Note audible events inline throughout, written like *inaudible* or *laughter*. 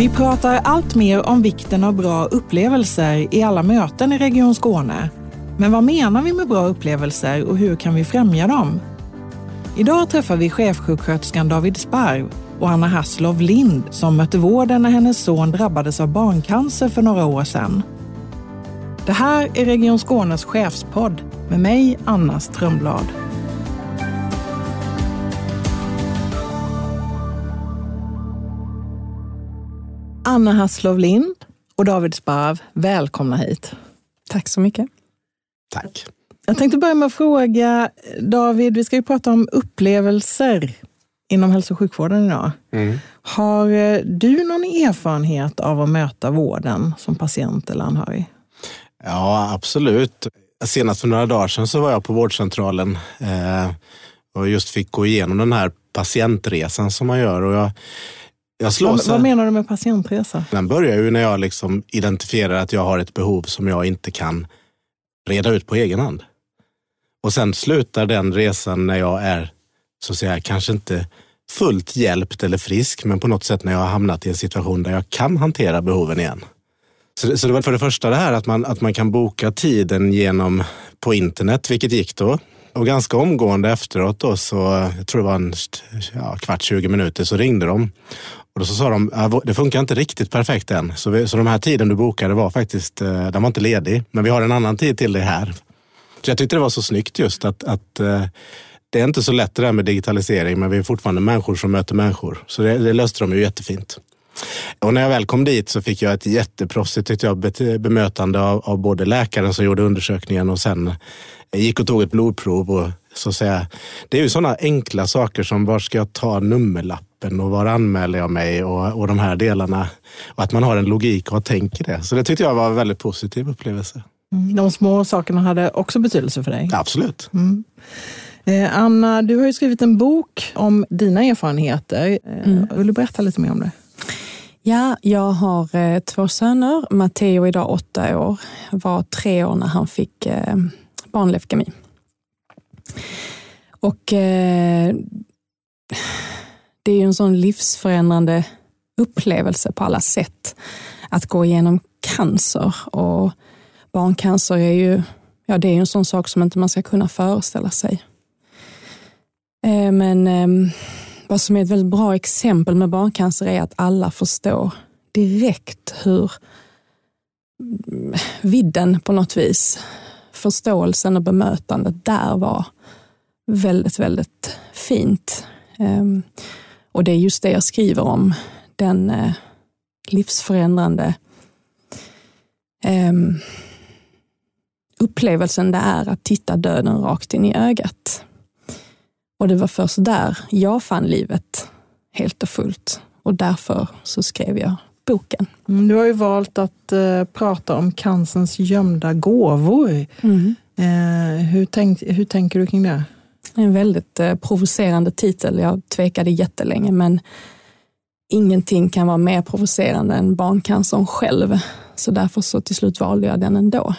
Vi pratar allt mer om vikten av bra upplevelser i alla möten i Region Skåne. Men vad menar vi med bra upplevelser och hur kan vi främja dem? Idag träffar vi chefsjuksköterskan David Sparv och Anna Haslov Lind som mötte vården när hennes son drabbades av barncancer för några år sedan. Det här är Region Skånes chefspodd med mig, Anna Strömblad. Anna Hasslov Lind och David Sparv, välkomna hit. Tack så mycket. Tack. Jag tänkte börja med att fråga David, vi ska ju prata om upplevelser inom hälso och sjukvården idag. Mm. Har eh, du någon erfarenhet av att möta vården som patient eller anhörig? Ja, absolut. Senast för några dagar sedan så var jag på vårdcentralen eh, och just fick gå igenom den här patientresan som man gör. Och jag, jag vad, vad, menar du med patientresa? Den börjar ju när jag liksom identifierar att jag har ett behov som jag inte kan reda ut på egen hand. Och sen slutar den resan när jag är, så att säga, kanske inte fullt hjälpt eller frisk, men på något sätt när jag har hamnat i en situation där jag kan hantera behoven igen. Så, så det var för det första det här att man, att man kan boka tiden genom på internet, vilket gick då. Och ganska omgående efteråt då, så jag tror det var en ja, kvart, 20 minuter, så ringde de. Och då så sa de, äh, det funkar inte riktigt perfekt än. Så, vi, så de här tiden du bokade var faktiskt, eh, den var inte ledig. Men vi har en annan tid till dig här. Så jag tyckte det var så snyggt just att, att eh, det är inte så lätt det där med digitalisering, men vi är fortfarande människor som möter människor. Så det, det löste de ju jättefint. Och när jag väl kom dit så fick jag ett jätteproffsigt tyckte jag, bemötande av, av både läkaren som gjorde undersökningen och sen gick och tog ett blodprov. Och, så att säga. Det är ju sådana enkla saker som var ska jag ta nummerlappen och var anmäler jag mig och, och de här delarna. Och att man har en logik och tänker det. Så det tyckte jag var en väldigt positiv upplevelse. Mm, de små sakerna hade också betydelse för dig? Absolut. Mm. Eh, Anna, du har ju skrivit en bok om dina erfarenheter. Eh, mm. Vill du berätta lite mer om det? Ja, jag har eh, två söner. Matteo idag åtta år, var tre år när han fick eh, barnleukemi. Och eh, det är ju en sån livsförändrande upplevelse på alla sätt att gå igenom cancer. Och barncancer är ju ja, det är en sån sak som inte man ska kunna föreställa sig. Eh, men eh, vad som är ett väldigt bra exempel med barncancer är att alla förstår direkt hur vidden på något vis, förståelsen och bemötandet där var väldigt, väldigt fint. Ehm, och det är just det jag skriver om, den eh, livsförändrande ehm, upplevelsen det är att titta döden rakt in i ögat. Och det var först där jag fann livet helt och fullt. Och därför så skrev jag boken. Mm, du har ju valt att uh, prata om cancerns gömda gåvor. Mm. Uh, hur, tänk, hur tänker du kring det? En väldigt uh, provocerande titel. Jag tvekade jättelänge, men ingenting kan vara mer provocerande än barncancern själv. Så därför så till slut valde jag den ändå.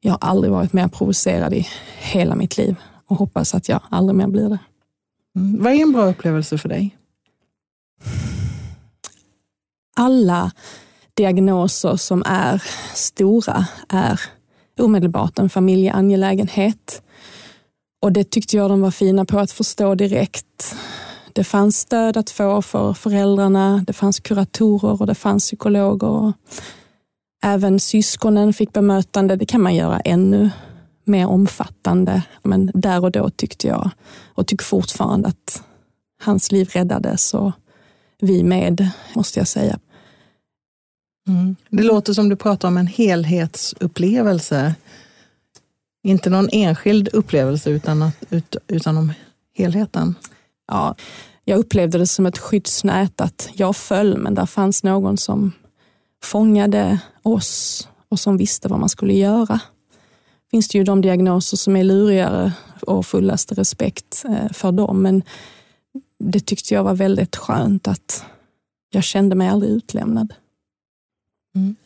Jag har aldrig varit mer provocerad i hela mitt liv och hoppas att jag aldrig mer blir det. Mm. Vad är en bra upplevelse för dig? Alla diagnoser som är stora är omedelbart en familjeangelägenhet. Och det tyckte jag de var fina på att förstå direkt. Det fanns stöd att få för föräldrarna, det fanns kuratorer och det fanns psykologer. Även syskonen fick bemötande. Det kan man göra ännu mer omfattande. Men där och då tyckte jag, och tycker fortfarande, att hans liv räddades och vi med, måste jag säga. Mm. Det låter som du pratar om en helhetsupplevelse. Inte någon enskild upplevelse utan, att, ut, utan om helheten. Ja, jag upplevde det som ett skyddsnät, att jag föll, men där fanns någon som fångade oss och som visste vad man skulle göra finns det ju de diagnoser som är lurigare och fullaste respekt eh, för dem. Men det tyckte jag var väldigt skönt att jag kände mig aldrig utlämnad. Mm.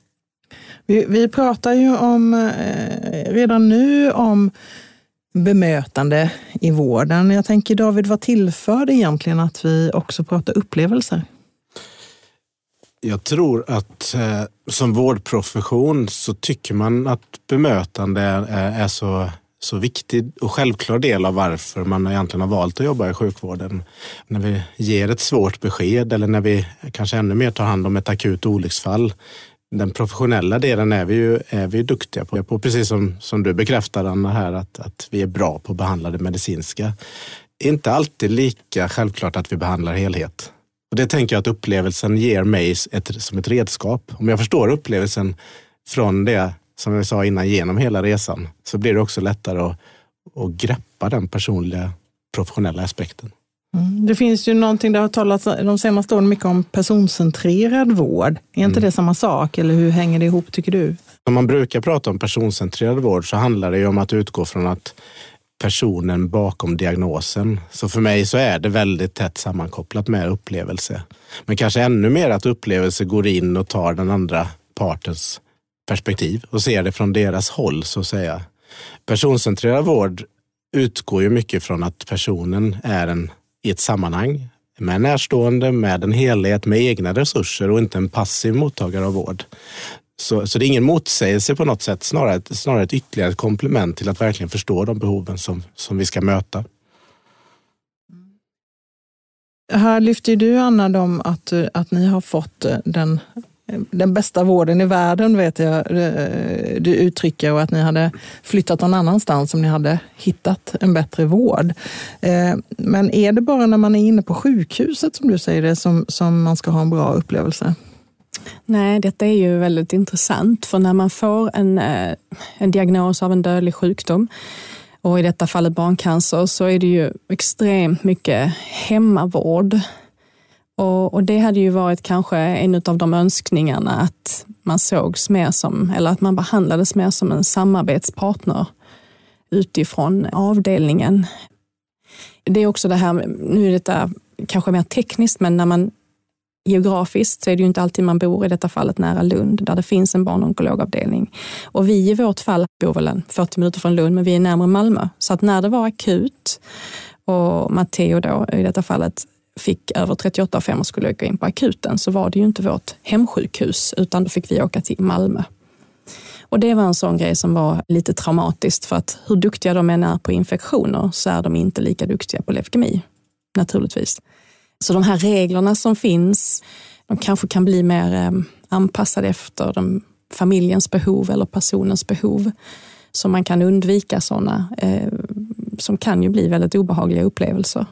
Vi, vi, pratar ju om, eh, redan nu om bemötande i vården. Jag tänker David, vad tillför det egentligen att vi också pratar upplevelser? Jag tror att eh, som vårdprofession så tycker man att bemötande är, eh, är så så viktig och självklar del av varför man egentligen har valt att jobba i sjukvården. När vi ger ett svårt besked eller när vi kanske ännu mer tar hand om ett akut olycksfall. Den professionella delen är vi ju är vi duktiga på. på. Precis som, som du bekräftar Anna här att, att vi är bra på att behandla det medicinska. Inte alltid lika självklart att vi behandlar helhet. Och Det tänker jag att upplevelsen ger mig ett, som ett redskap. Om jag förstår upplevelsen från det som vi sa innan, genom hela resan så blir det också lättare att, att greppa den personliga professionella aspekten. Mm. Det finns ju någonting, det har talats de senaste åren mycket om personcentrerad vård. Är inte mm. det samma sak eller hur hänger det ihop tycker du? Om man brukar prata om personcentrerad vård så handlar det om att utgå från att personen bakom diagnosen. Så för mig så är det väldigt tätt sammankopplat med upplevelse. Men kanske ännu mer att upplevelse går in och tar den andra partens perspektiv och ser det från deras håll så att säga. Personcentrerad vård utgår ju mycket från att personen är en, i ett sammanhang med närstående, med en helhet, med egna resurser och inte en passiv mottagare av vård. Så, så det är ingen motsägelse på något sätt, snarare, snarare ett ytterligare komplement till att verkligen förstå de behoven som, som vi ska möta. Här lyfter du Anna om att, att ni har fått eh, den den bästa vården i världen vet jag eh, du uttrycker och att ni hade flyttat någon annanstans om ni hade hittat en bättre vård. Eh, men är det bara när man är inne på sjukhuset som du säger det som, som man ska ha en bra upplevelse? Nej, detta är ju väldigt intressant för när man får en, eh, en diagnos av en dödlig sjukdom och i detta fallet barncancer så är det ju extremt mycket hemmavård och, och, det hade ju varit kanske en av de önskningarna att man sågs mer som, eller att man behandlades mer som en samarbetspartner utifrån avdelningen. Det är också det här, nu är detta kanske mer tekniskt, men när man geografiskt så är det ju inte alltid man bor, i detta fallet nära Lund, där det finns en barnonkologavdelning. Och vi i vårt fall bor väl 40 minuter från Lund, men vi är närmare Malmö. Så att när det var akut och Matteo då i detta fallet fick över 38 av 5 och skulle gå in på akuten så var det ju inte vårt hemsjukhus utan då fick vi åka till Malmö. Och det var en sån grej som var lite traumatiskt för att hur duktiga de än är på infektioner så är de inte lika duktiga på leukemi, naturligtvis. Så de här reglerna som finns, de kanske kan bli mer eh, anpassade efter de, familjens behov eller personens behov. Så man kan undvika sådana eh, som kan ju bli väldigt obehagliga upplevelser.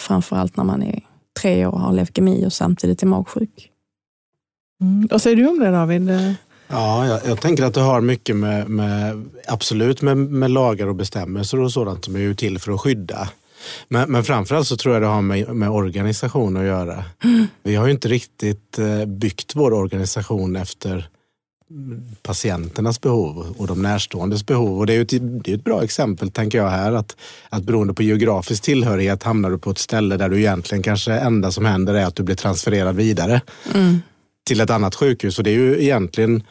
Framförallt när man är tre år och har leukemi och samtidigt är magsjuk. Mm. Vad säger du om det David? Ja, jag, jag, tänker att det har mycket med, med absolut med, med, lagar och bestämmelser och sådant som är ju till för att skydda. Men, men framförallt så tror jag det har med, med organisation att göra. Mm. Vi har ju inte riktigt eh, byggt vår organisation efter patienternas behov och de närståendes behov. Och det är ett, det är ett bra exempel, tänker jag här, att, att beroende på geografisk tillhörighet hamnar du på ett ställe där du egentligen kanske enda som händer är att du blir transfererad vidare mm. till ett annat sjukhus. Och det är ju egentligen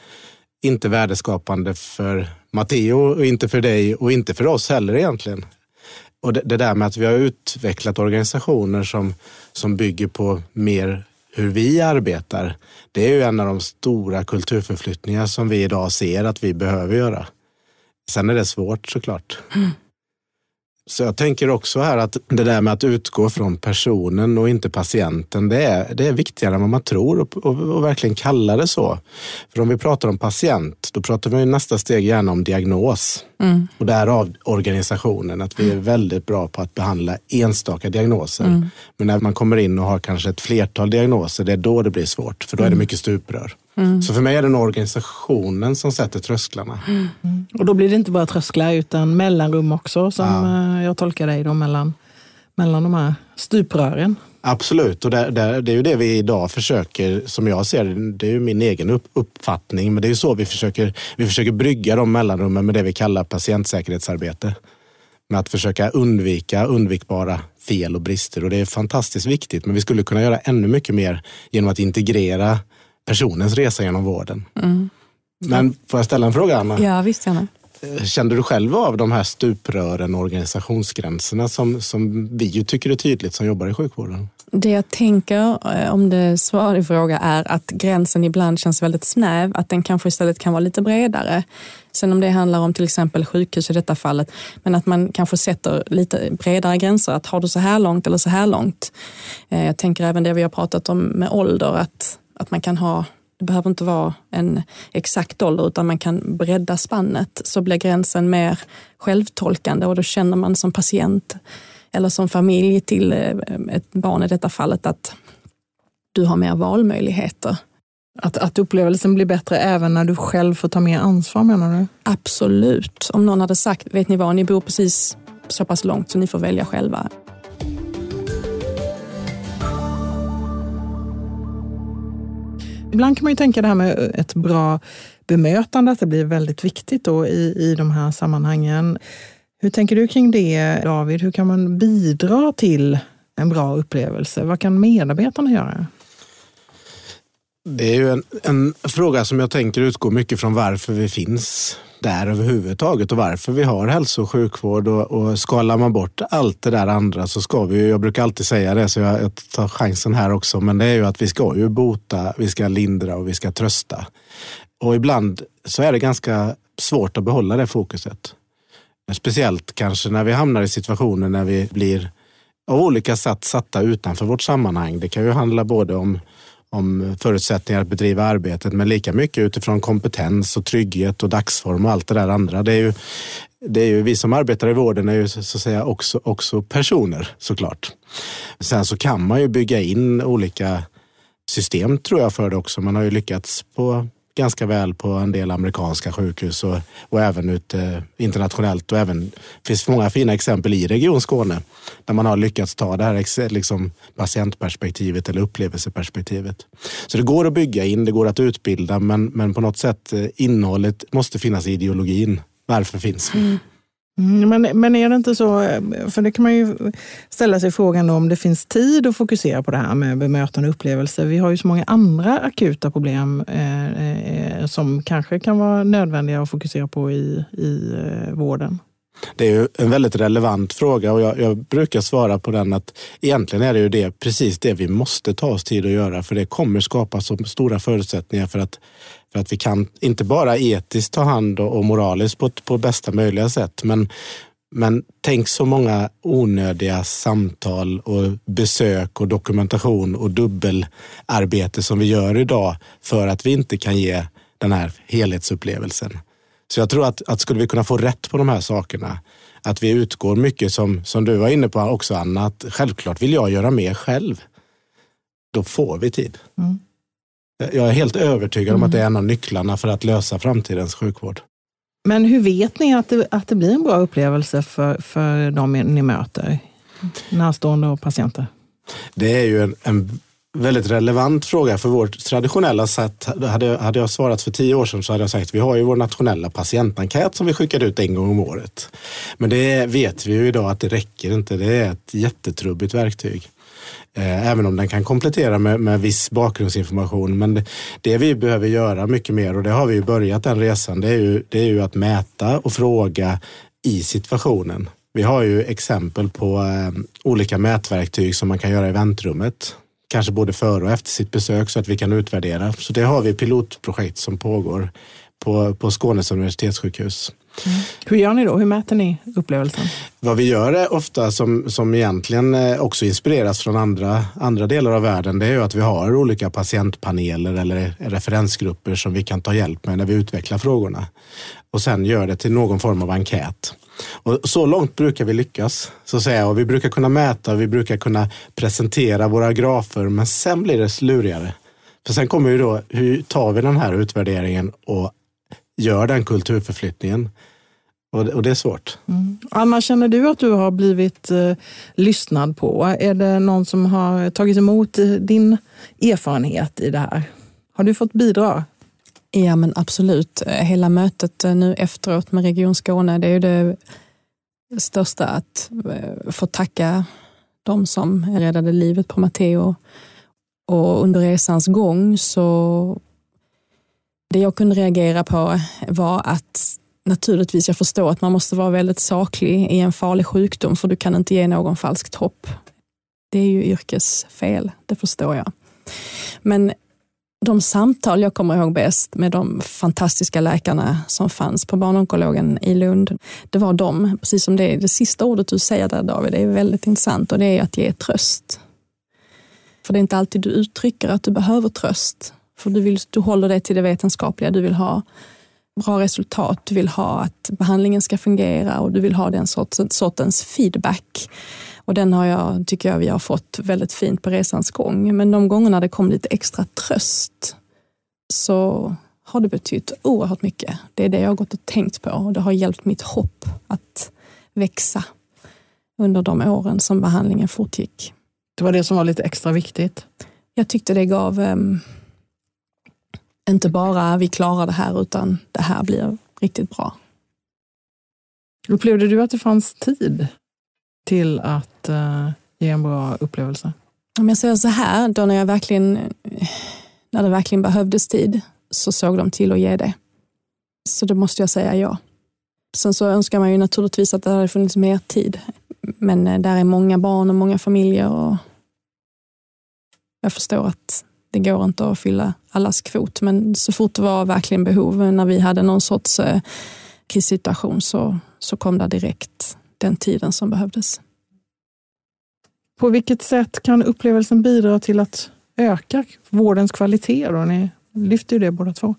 inte värdeskapande för Matteo, och inte för dig och inte för oss heller egentligen. Och det, det där med att vi har utvecklat organisationer som, som bygger på mer hur vi arbetar, det är ju en av de stora kulturförflyttningar som vi idag ser att vi behöver göra. Sen är det svårt såklart. Mm. Så jag tänker också här att det där med att utgå från personen och inte patienten, det är, det är viktigare än vad man tror och, och, och verkligen kalla det så. För om vi pratar om patient, då pratar vi nästa steg gärna om diagnos. Mm. Och därav organisationen, att vi är väldigt bra på att behandla enstaka diagnoser. Mm. Men när man kommer in och har kanske ett flertal diagnoser, det är då det blir svårt, för då är det mm. mycket stuprör. Mm. Så för mig är det nog organisationen som sätter trösklarna. Mm. Och då blir det inte bara trösklar utan mellanrum också som ja. Eh, jag tolkar dig då mellan, mellan de här stuprören. Absolut, och det, det, det, är ju det vi idag försöker, som jag ser det, det är ju min egen upp, uppfattning, men det är ju så vi försöker, vi försöker brygga de mellanrummen med det vi kallar patientsäkerhetsarbete. Med att försöka undvika undvikbara fel och brister och det är fantastiskt viktigt, men vi skulle kunna göra ännu mycket mer genom att integrera personens resa genom vården. Mm. Men får jag ställa en fråga, Anna? Ja, visst gärna. Kände du själv av de här stuprören och organisationsgränserna som, som vi ju tycker är tydligt som jobbar i sjukvården? Det jag tänker, eh, om det svarar i fråga, är att gränsen ibland känns väldigt snäv, att den kanske istället kan vara lite bredare. Sen om det handlar om till exempel sjukhus i detta fallet, men att man kanske sätter lite bredare gränser, att har du så här långt eller så här långt? Eh, jag tänker även det vi har pratat om med ålder, att, att man kan ha det behöver inte vara en exakt ålder utan man kan bredda spannet så blir gränsen mer självtolkande och då känner man som patient eller som familj till eh, ett barn i detta fallet att du har mer valmöjligheter. Att, att upplevelsen blir bättre även när du själv får ta mer ansvar menar du? Absolut. Om någon hade sagt, vet ni vad, ni bor precis så pass långt så ni får välja själva. Ibland kan man ju tänka det här med eh, ett bra bemötande, att det blir väldigt viktigt då i, i de här sammanhangen. Hur tänker du kring det David? Hur kan man bidra till en bra upplevelse? Vad kan medarbetarna göra? Det är ju en, en, fråga som jag tänker utgår mycket från varför vi finns där överhuvudtaget och varför vi har hälso och sjukvård. Och, och skalar man bort allt det där andra så ska vi, jag brukar alltid säga det så jag, jag tar chansen här också, men det är ju att vi ska ju bota, vi ska lindra och vi ska trösta. Och ibland så är det ganska svårt att behålla det fokuset. Speciellt kanske när vi hamnar i situationer när vi blir av olika sätt satta utanför vårt sammanhang. Det kan ju handla både om, om förutsättningar att bedriva arbetet men lika mycket utifrån kompetens och trygghet och dagsform och allt det där andra. Det är ju, det är ju vi som arbetar i vården är ju så att säga också, också personer såklart. Sen så kan man ju bygga in olika system tror jag för det också. Man har ju lyckats på ganska väl på en del amerikanska sjukhus och, och även ute eh, internationellt. Och även, det finns många fina exempel i Region Skåne där man har lyckats ta det här liksom, patientperspektivet eller upplevelseperspektivet. Så det går att bygga in, det går att utbilda, men, men på något sätt eh, innehållet måste finnas i ideologin. Varför finns vi? Mm. Mm, men, men är det inte så, eh, för det kan man ju ställa sig frågan om det finns tid att fokusera på det här med bemötande och upplevelser. Vi har ju så många andra akuta problem eh, eh, eh, som kanske kan vara nödvändiga att fokusera på i, i eh, vården. Det är ju en väldigt relevant fråga och jag, jag, brukar svara på den att egentligen är det ju det, precis det vi måste ta oss tid att göra för det kommer skapa så stora förutsättningar för att för att vi kan inte bara etiskt ta hand och moraliskt på, på bästa möjliga sätt, men, men tänk så många onödiga samtal och besök och dokumentation och dubbelarbete som vi gör idag för att vi inte kan ge den här helhetsupplevelsen. Så jag tror att, att skulle vi kunna få rätt på de här sakerna, att vi utgår mycket som, som du var inne på också Anna, att självklart vill jag göra mer själv. Då får vi tid. Mm. Jag är helt övertygad om att det är en av nycklarna för att lösa framtidens sjukvård. Men hur vet ni att det, att det blir en bra upplevelse för, för de ni möter? Närstående och patienter? Det är ju en, en väldigt relevant fråga för vårt traditionella sätt. Hade, hade jag svarat för tio år sedan så hade jag sagt att vi har ju vår nationella patientenkät som vi skickar ut en gång om året. Men det vet vi ju idag att det räcker inte. Det är ett jättetrubbigt verktyg. Eh, även om den kan komplettera med, med viss bakgrundsinformation. Men det, det, vi behöver göra mycket mer och det har vi ju börjat den resan. Det är ju, det är ju att mäta och fråga i situationen. Vi har ju exempel på eh, olika mätverktyg som man kan göra i väntrummet. Kanske både före och efter sitt besök så att vi kan utvärdera. Så det har vi pilotprojekt som pågår på, på Skånes universitetssjukhus. Mm. Hur gör ni då? Hur mäter ni upplevelsen? Vad vi gör är ofta som, som egentligen eh, också inspireras från andra, andra delar av världen. Det är ju att vi har olika patientpaneler eller referensgrupper som vi kan ta hjälp med när vi utvecklar frågorna. Och sen gör det till någon form av enkät. Och så långt brukar vi lyckas. Så att säga. Och vi brukar kunna mäta, vi brukar kunna presentera våra grafer, men sen blir det lurigare. För sen kommer ju då, hur tar vi den här utvärderingen och gör den kulturförflyttningen. Och det, och det är svårt. Mm. Anna, känner du att du har blivit eh, lyssnad på? Är det någon som har tagit emot eh, din erfarenhet i det här? Har du fått bidra? Ja, men absolut. Hela mötet eh, nu efteråt med Region Skåne, det är ju det största att eh, få tacka de som räddade livet på Matteo. Och under resans gång så det jag kunde reagera på var att naturligtvis, jag förstår att man måste vara väldigt saklig i en farlig sjukdom, för du kan inte ge någon falskt hopp. Det är ju yrkesfel, det förstår jag. Men de samtal jag kommer ihåg bäst med de fantastiska läkarna som fanns på barnonkologen i Lund, det var de, precis som det, det sista ordet du säger där David, det är väldigt intressant och det är att ge tröst. För det är inte alltid du uttrycker att du behöver tröst. För du, vill, du håller dig till det vetenskapliga, du vill ha bra resultat, du vill ha att behandlingen ska fungera och du vill ha den sortens, sortens feedback. Och den har jag, tycker jag vi har fått väldigt fint på resans gång. Men de gångerna det kom lite extra tröst så har det betytt oerhört mycket. Det är det jag har gått och tänkt på och det har hjälpt mitt hopp att växa under de åren som behandlingen fortgick. Det var det som var lite extra viktigt? Jag tyckte det gav um, inte bara vi klarar det här utan det här blir riktigt bra. Upplevde du att det fanns tid till att uh, ge en bra upplevelse? Om jag säger så här, då när, jag verkligen, när det verkligen behövdes tid så såg de till att ge det. Så då måste jag säga ja. Sen så önskar man ju naturligtvis att det hade funnits mer tid. Men eh, där är många barn och många familjer och jag förstår att det går inte att fylla allas kvot, men så fort det var verkligen behov, när vi hade någon sorts eh, krissituation så, så kom det direkt den tiden som behövdes. På vilket sätt kan upplevelsen bidra till att öka vårdens kvalitet? Då? Ni lyfter ju det båda två.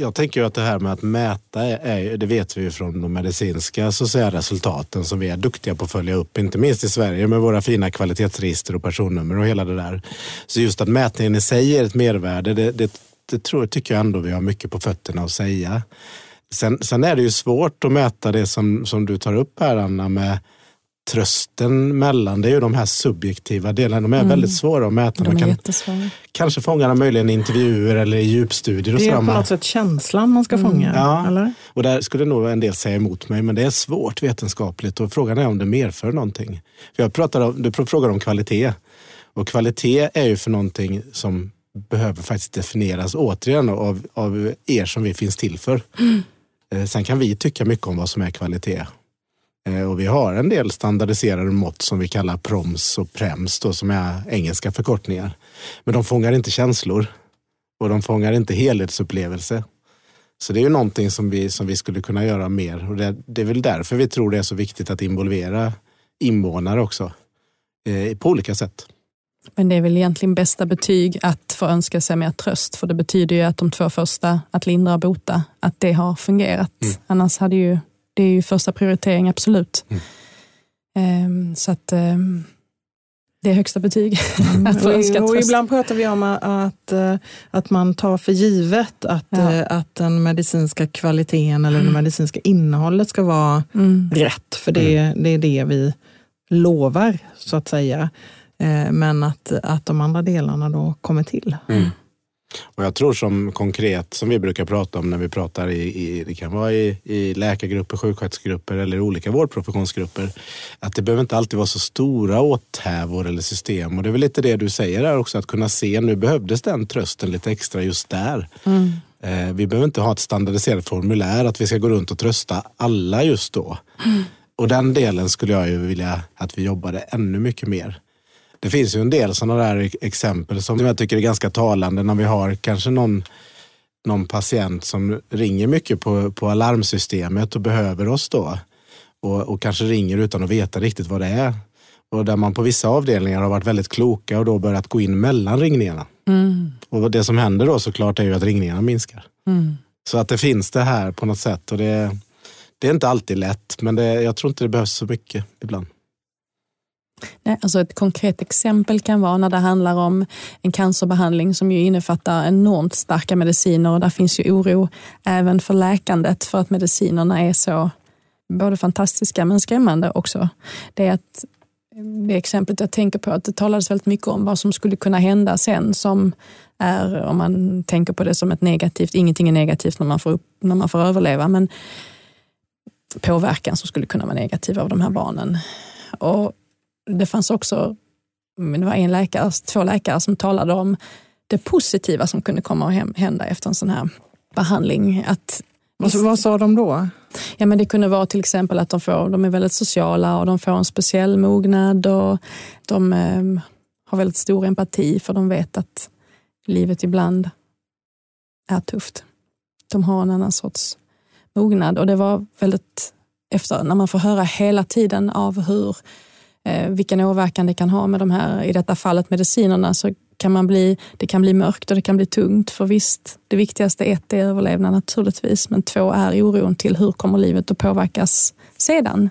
Jag tänker att det här med att mäta, är, det vet vi ju från de medicinska så säga, resultaten som vi är duktiga på att följa upp, inte minst i Sverige med våra fina kvalitetsregister och personnummer och hela det där. Så just att mätningen i sig är ett mervärde, det, det, det tror, tycker jag ändå vi har mycket på fötterna att säga. Sen, sen är det ju svårt att mäta det som, som du tar upp här Anna med trösten mellan, det är ju de här subjektiva delarna. De är mm. väldigt svåra att mäta. De kan, kanske fånga dem möjligen i intervjuer eller i djupstudier. det är på något sätt känslan man ska mm. fånga. Ja, eller? och där skulle nog en del säga emot mig, men det är svårt vetenskapligt och frågan är om det medför någonting. För jag pratar om, du frågar om kvalitet och kvalitet är ju för någonting som behöver faktiskt definieras återigen av, av er som vi finns till för. Mm. Sen kan vi tycka mycket om vad som är kvalitet Eh, och vi har en del standardiserade mått som vi kallar PROMS och PREMS då, som är engelska förkortningar. Men de fångar inte känslor och de fångar inte helhetsupplevelse. Så det är ju någonting som vi, som vi skulle kunna göra mer och det, det är väl därför vi tror det är så viktigt att involvera invånare också eh, på olika sätt. Men det är väl egentligen bästa betyg att få önska sig mer tröst, för det betyder ju att de två första, att lindra och bota, att det har fungerat. Mm. Annars hade ju det är ju första prioritering, absolut. Mm. Um, så att um, det är högsta betyg. *laughs* Mm. att få önska och ibland pratar vi om att, eh, att man tar för givet att, ja. Eh, att den medicinska kvaliteten eller mm. det medicinska innehållet ska vara mm. rätt. För det, mm. det är det vi lovar, så att säga. Eh, men att, att de andra delarna då kommer till. Mm. Och jag tror som konkret, som vi brukar prata om när vi pratar i, i det kan vara i, i läkargrupper, sjuksköterskegrupper eller olika vårdprofessionsgrupper, att det behöver inte alltid vara så stora åthävor eller system. Och det är väl lite det du säger här också, att kunna se, nu behövdes den trösten lite extra just där. Mm. Eh, vi behöver inte ha ett standardiserat formulär, att vi ska gå runt och trösta alla just då. Mm. Och den delen skulle jag ju vilja att vi jobbade ännu mycket mer. Det finns ju en del sådana där exempel som jag tycker är ganska talande när vi har kanske någon, någon patient som ringer mycket på, på alarmsystemet och behöver oss då. Och, och kanske ringer utan att veta riktigt vad det är. Och där man på vissa avdelningar har varit väldigt kloka och då börjat gå in mellan ringningarna. Mm. Och det som händer då såklart är ju att ringningarna minskar. Mm. Så att det finns det här på något sätt. Och det, det är inte alltid lätt, men det, jag tror inte det behövs så mycket ibland. Nej, alltså ett konkret exempel kan vara när det handlar om en cancerbehandling som ju innefattar enormt starka mediciner och där finns ju oro även för läkandet för att medicinerna är så både fantastiska men skrämmande också. Det är att det exemplet jag tänker på, att det talades väldigt mycket om vad som skulle kunna hända sen som är, om man tänker på det som ett negativt, ingenting är negativt när man får, upp, när man får överleva, men påverkan som skulle kunna vara negativ av de här barnen. Och det fanns också, det var en läkare, två läkare som talade om det positiva som kunde komma att hända efter en sån här behandling. Att Vad, vad sa de då? Ja, men det kunde vara till exempel att de, får, de är väldigt sociala och de får en speciell mognad och de eh, har väldigt stor empati för de vet att livet ibland är tufft. De har en annan sorts mognad och det var väldigt efter när man får höra hela tiden av hur vilken åverkan det kan ha med de här, i detta fallet medicinerna, så kan man bli, det kan bli mörkt och det kan bli tungt. För visst, det viktigaste ett är överlevnad naturligtvis, men två är oron till hur kommer livet att påverkas sedan?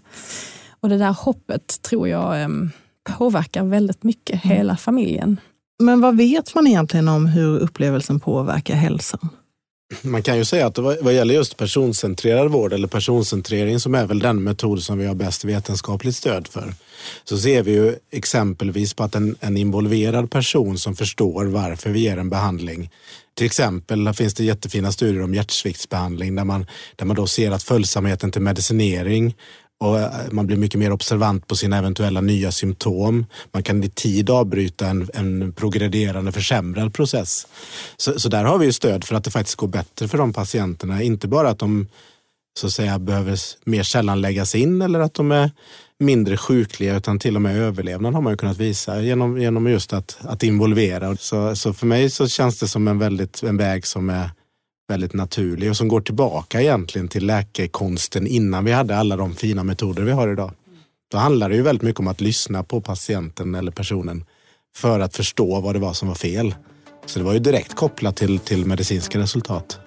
Och det där hoppet tror jag eh, påverkar väldigt mycket mm. hela familjen. Men vad vet man egentligen om hur upplevelsen påverkar hälsan? Man kan ju säga att vad gäller just personcentrerad vård eller personcentrering som är väl den metod som vi har bäst vetenskapligt stöd för. Så ser vi ju exempelvis på att en, en involverad person som förstår varför vi ger en behandling till exempel finns det jättefina studier om hjärtsviktsbehandling där man, där man då ser att följsamheten till medicinering och eh, man blir mycket mer observant på sina eventuella nya symptom. Man kan i tid avbryta en, en progrederande försämrad process. Så, så där har vi ju stöd för att det faktiskt går bättre för de patienterna. Inte bara att de så att säga behöver mer sällan läggas in eller att de är mindre sjukliga utan till och med överlevnad har man ju kunnat visa genom, genom just att, att involvera. Så, så för mig så känns det som en, väldigt, en väg som är väldigt naturlig och som går tillbaka egentligen till läkekonsten innan vi hade alla de fina metoder vi har idag. Då handlar det ju väldigt mycket om att lyssna på patienten eller personen för att förstå vad det var som var fel. Så det var ju direkt kopplat till, till medicinska resultat.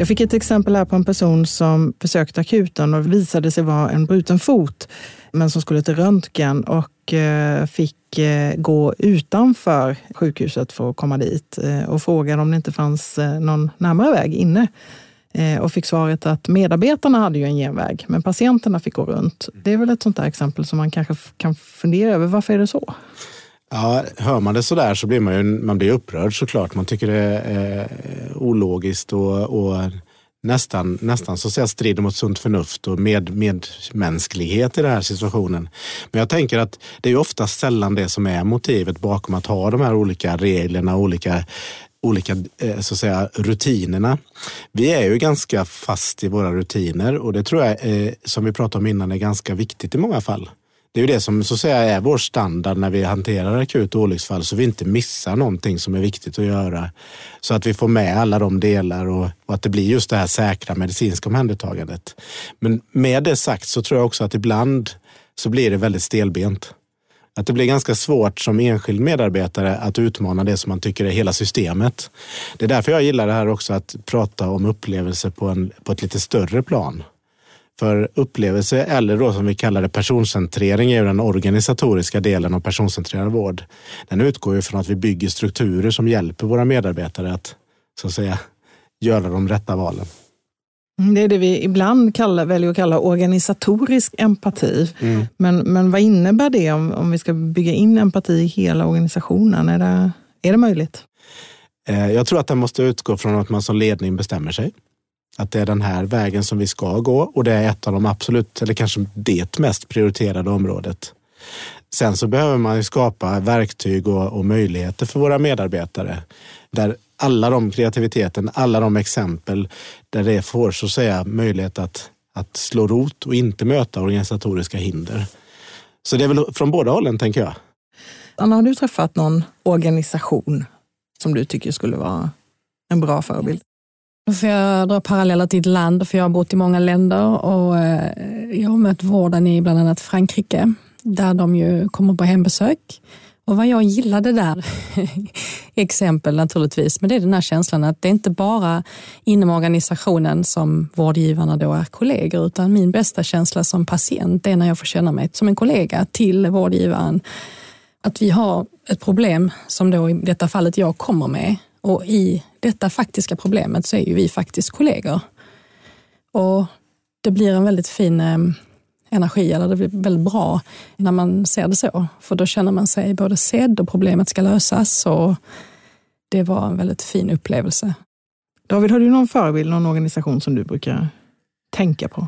Jag fick ett exempel här på en person som besökte akuten och visade sig vara en bruten fot men som skulle till röntgen och eh, fick eh, gå utanför sjukhuset för att komma dit eh, och frågade om det inte fanns någon närmare väg inne. Och fick svaret att medarbetarna hade ju en genväg, men patienterna fick gå runt. Det är väl ett sånt där exempel som man kanske kan fundera över. Varför är det så? Ja, hör man det så där så blir man ju man blir upprörd såklart. Man tycker det är eh, ologiskt och, och nästan, nästan så att säga strider mot sunt förnuft och med, medmänsklighet i den här situationen. Men jag tänker att det är ofta sällan det som är motivet bakom att ha de här olika reglerna, olika olika eh, så att säga, rutinerna. Vi är ju ganska fast i våra rutiner och det tror jag, eh, som vi pratade om innan, är ganska viktigt i många fall. Det är ju det som så att säga är vår standard när vi hanterar akut olycksfall så vi inte missar någonting som är viktigt att göra. Så att vi får med alla de delar och, och att det blir just det här säkra medicinska omhändertagandet. Men med det sagt så tror jag också att ibland så blir det väldigt stelbent. Att det blir ganska svårt som enskild medarbetare att utmana det som man tycker är hela systemet. Det är därför jag gillar det här också att prata om upplevelser på, en, på ett lite större plan. För upplevelse, eller då som vi kallar det personcentrering, är ju den organisatoriska delen av personcentrerad vård. Den utgår ju från att vi bygger strukturer som hjälper våra medarbetare att, så att säga, göra de rätta valen. Mm, det är det vi ibland kallar, väljer att kalla organisatorisk empati. Mm. Men, men vad innebär det om, om vi ska bygga in empati i hela organisationen? Är det, är det möjligt? Eh, jag tror att den måste utgå från att man som ledning bestämmer sig att det är den här vägen som vi ska gå och det är ett av de absolut, eller kanske det mest prioriterade området. Sen så behöver man ju skapa verktyg och, och möjligheter för våra medarbetare där alla de kreativiteten, alla de exempel där det får så att säga möjlighet att, att slå rot och inte möta organisatoriska hinder. Så det är väl från båda hållen tänker jag. Anna, har du träffat någon organisation som du tycker skulle vara en bra förebild? Får jag dra paralleller till ett land, för jag har bott i många länder och eh, jag har mött vården i bland annat Frankrike, där de ju kommer på hembesök. Och vad jag gillade där, *laughs* exempel naturligtvis, men det är den här känslan att det är inte bara inom organisationen som vårdgivarna då är kollegor, utan min bästa känsla som patient är när jag får känna mig som en kollega till vårdgivaren. Att vi har ett problem som då i detta fallet jag kommer med och i detta faktiska problemet så är ju vi faktiskt kollegor. Och det blir en väldigt fin eh, energi, eller det blir väldigt bra när man ser det så. För då känner man sig både sedd och problemet ska lösas. Och det var en väldigt fin upplevelse. David, har du någon förebild, någon organisation som du brukar tänka på?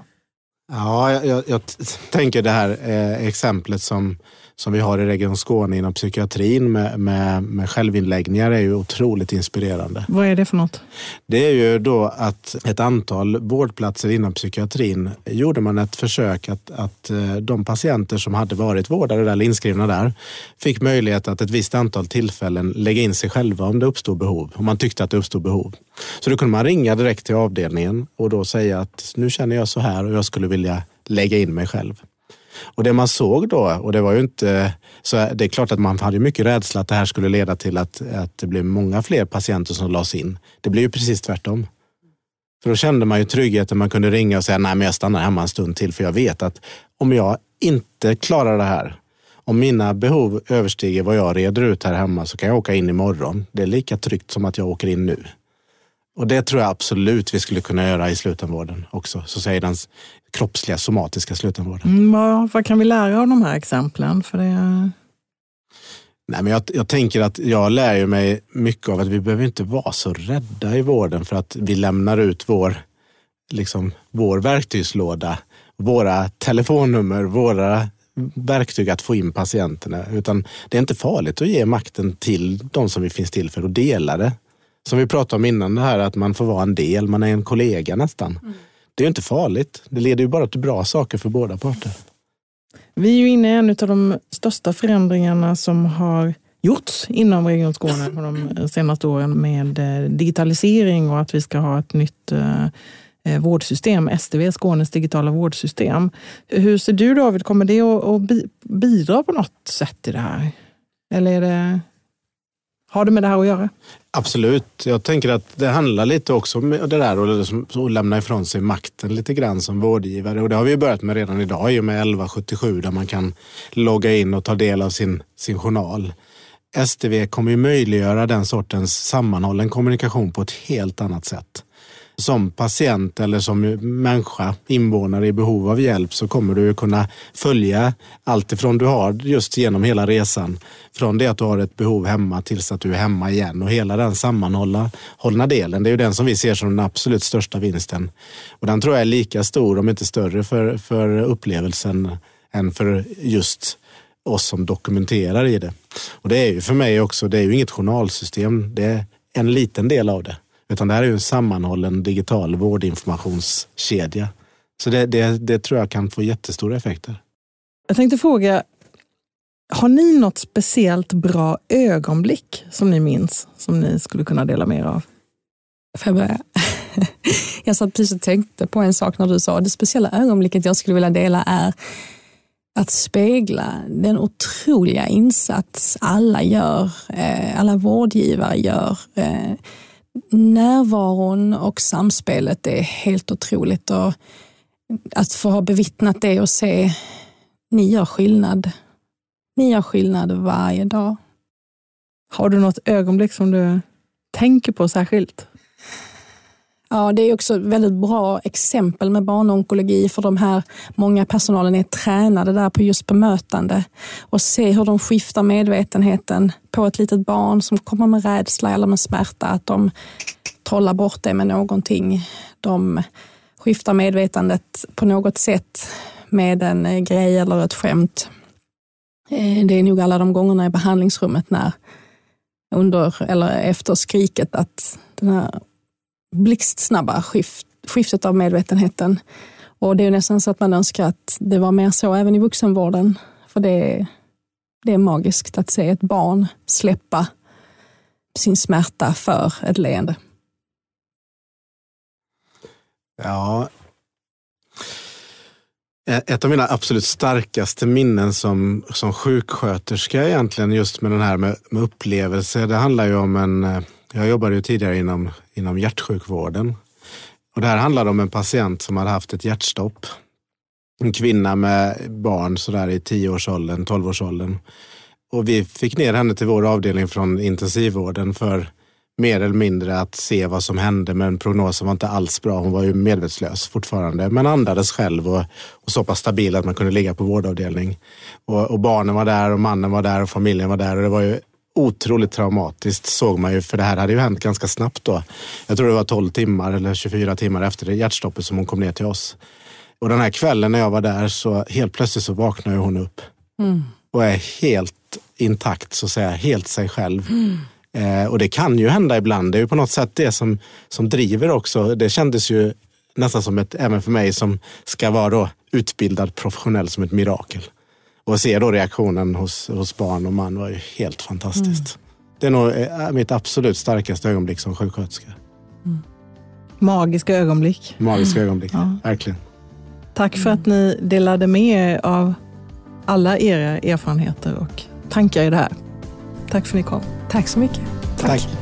Ja, jag, jag, jag tänker det här eh, exemplet som som vi har i Region Skåne inom psykiatrin med, med, med självinläggningar är ju otroligt inspirerande. Vad är det för något? Det är ju då att ett antal vårdplatser inom psykiatrin gjorde man ett försök att, att eh, de patienter som hade varit vårdade där, eller inskrivna där, fick möjlighet att ett visst antal tillfällen lägga in sig själva om det uppstod behov, om man tyckte att det uppstod behov. Så då kunde man ringa direkt till avdelningen och då säga att nu känner jag så här och jag skulle vilja lägga in mig själv. Och det man såg då, och det var ju inte, så det är klart att man hade mycket rädsla att det här skulle leda till att, att det blev många fler patienter som lades in. Det blev ju precis tvärtom. För då kände man ju tryggheten, man kunde ringa och säga nej men jag stannar hemma en stund till för jag vet att om jag inte klarar det här, om mina behov överstiger vad jag reder ut här hemma så kan jag åka in imorgon. Det är lika tryggt som att jag åker in nu. Och det tror jag absolut vi skulle kunna göra i slutenvården också. Så säger den kroppsliga somatiska slutenvården. Mm, vad, vad, kan vi lära av de här exemplen? För det... Nej, men jag, jag, tänker att jag lär ju mig mycket av att vi behöver inte vara så rädda i vården för att vi lämnar ut vår, liksom, vår verktygslåda, våra telefonnummer, våra verktyg att få in patienterna. Utan det är inte farligt att ge makten till de som vi finns till för och dela det. Som vi pratade om innan, det här att man får vara en del, man är en kollega nästan. Mm. Det är inte farligt. Det leder ju bara till bra saker för båda parter. Vi är ju inne i en av de största förändringarna som har gjorts inom Region Skåne de senaste åren med eh, digitalisering och att vi ska ha ett nytt eh, eh, vårdsystem, STV, Skånes digitala vårdsystem. Hur ser du David, kommer det att bidra på något sätt i det här? Eller är det har det med det här att göra? Absolut. Jag tänker att det handlar lite också om det där att lämna ifrån sig makten lite grann som vårdgivare. Och det har vi börjat med redan idag i och med 1177 där man kan logga in och ta del av sin, sin journal. STV kommer ju möjliggöra den sortens sammanhållen kommunikation på ett helt annat sätt som patient eller som människa, invånare i behov av hjälp så kommer du kunna följa allt ifrån du har just genom hela resan. Från det att du har ett behov hemma tills att du är hemma igen och hela den sammanhållna delen. Det är ju den som vi ser som den absolut största vinsten. Och den tror jag är lika stor, om inte större, för, för upplevelsen än för just oss som dokumenterar i det. Och det är ju för mig också, det är ju inget journalsystem. Det är en liten del av det. Utan det här är ju en sammanhållen digital vårdinformationskedja. Så det, det, det tror jag kan få jättestora effekter. Jag tänkte fråga, har ni något speciellt bra ögonblick som ni minns, som ni skulle kunna dela med er av? Får jag börja? *laughs* Jag satt precis och tänkte på en sak när du sa det speciella ögonblicket jag skulle vilja dela är att spegla den otroliga insats alla gör, eh, alla vårdgivare gör eh, närvaron och samspelet är helt otroligt. Och att få ha bevittnat det och se, ni gör skillnad. Ni gör skillnad varje dag. Har du något ögonblick som du tänker på särskilt? Ja, det är också ett väldigt bra exempel med barnonkologi för de här många personalen är tränade där på just bemötande och se hur de skiftar medvetenheten på ett litet barn som kommer med rädsla eller med smärta, att de trollar bort det med någonting. De skiftar medvetandet på något sätt med en eh, grej eller ett skämt. Eh, det är nog alla de gångerna i behandlingsrummet när under eller efter skriket att den här blixtsnabba skift, skiftet av medvetenheten. Och det är nästan så att man önskar att det var mer så även i vuxenvården. För det är, det är magiskt att se ett barn släppa sin smärta för ett leende. Ja. Ett av mina absolut starkaste minnen som, som sjuksköterska egentligen just med den här med, med upplevelse. Det handlar ju om en eh, jag jobbade ju tidigare inom, inom hjärtsjukvården. Och det här handlade om en patient som hade haft ett hjärtstopp. En kvinna med barn sådär i 10-årsåldern, 12-årsåldern. Och vi fick ner henne till vår avdelning från intensivvården för mer eller mindre att se vad som hände. Men prognosen var inte alls bra. Hon var ju medvetslös fortfarande, men andades själv och, och så pass stabil att man kunde ligga på vårdavdelning. Och, och, barnen var där och mannen var där och familjen var där och det var ju otroligt traumatiskt såg man ju, för det här hade ju hänt ganska snabbt då. Jag tror det var 12 timmar eller 24 timmar efter det hjärtstoppet som hon kom ner till oss. Och den här kvällen när jag var där så helt plötsligt så vaknar hon upp mm. och är helt intakt, så att säga, helt sig själv. Mm. Eh, och det kan ju hända ibland. Det är ju på något sätt det som, som driver också. Det kändes ju nästan som ett, även för mig som ska vara då utbildad professionell, som ett mirakel. Och se då reaktionen hos, hos barn och man var ju helt fantastiskt. Mm. Det är nog eh, mitt absolut starkaste ögonblick som sjuksköterska. Mm. Magiska ögonblick. Magiska ögonblick, ja. verkligen. Tack för att ni delade med er av alla era erfarenheter och tankar i det här. Tack för att ni kom. Tack så mycket. Tack. Tack.